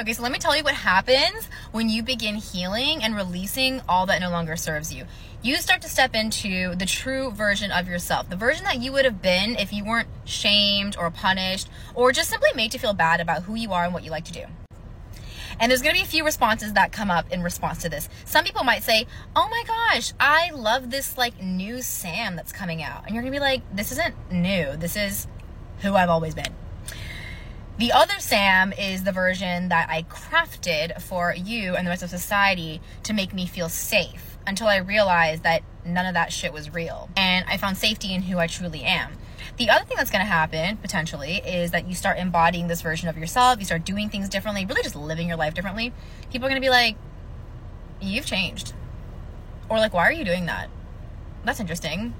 Okay, so let me tell you what happens when you begin healing and releasing all that no longer serves you. You start to step into the true version of yourself, the version that you would have been if you weren't shamed or punished or just simply made to feel bad about who you are and what you like to do. And there's going to be a few responses that come up in response to this. Some people might say, "Oh my gosh, I love this like new Sam that's coming out." And you're going to be like, "This isn't new. This is who I've always been." The other Sam is the version that I crafted for you and the rest of society to make me feel safe until I realized that none of that shit was real. And I found safety in who I truly am. The other thing that's going to happen potentially is that you start embodying this version of yourself, you start doing things differently, really just living your life differently. People are going to be like, You've changed. Or like, Why are you doing that? That's interesting.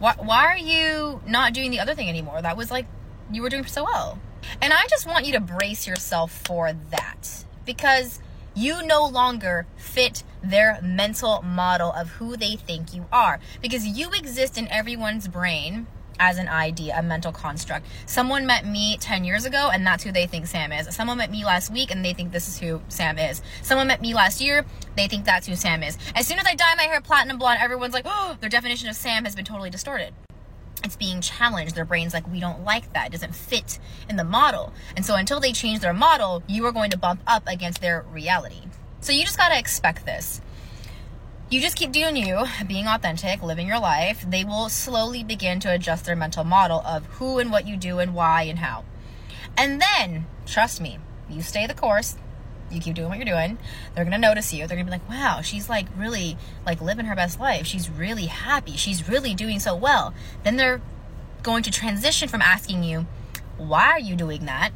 Why, why are you not doing the other thing anymore? That was like you were doing so well. And I just want you to brace yourself for that because you no longer fit their mental model of who they think you are because you exist in everyone's brain as an idea, a mental construct. Someone met me 10 years ago and that's who they think Sam is. Someone met me last week and they think this is who Sam is. Someone met me last year, they think that's who Sam is. As soon as I dye my hair platinum blonde, everyone's like, oh, their definition of Sam has been totally distorted it's being challenged. Their brain's like, we don't like that. It doesn't fit in the model. And so until they change their model, you are going to bump up against their reality. So you just got to expect this. You just keep doing you, being authentic, living your life. They will slowly begin to adjust their mental model of who and what you do and why and how. And then, trust me, you stay the course, you keep doing what you're doing they're gonna notice you. They're gonna be like wow she's like really like living her best life. She's really happy. She's really doing so well. Then they're going to transition from asking you why are you doing that?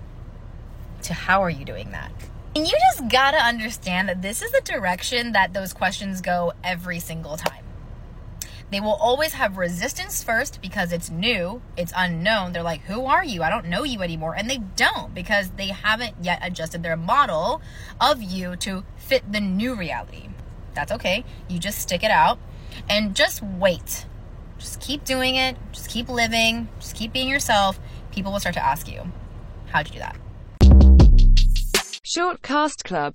to how are you doing that? And you just gotta understand that this is the direction that those questions go every single time they will always have resistance first because it's new, it's unknown. They're like, Who are you? I don't know you anymore. And they don't because they haven't yet adjusted their model of you to fit the new reality. That's okay. You just stick it out and just wait. Just keep doing it. Just keep living. Just keep being yourself. People will start to ask you, How'd you do that? Short Cast Club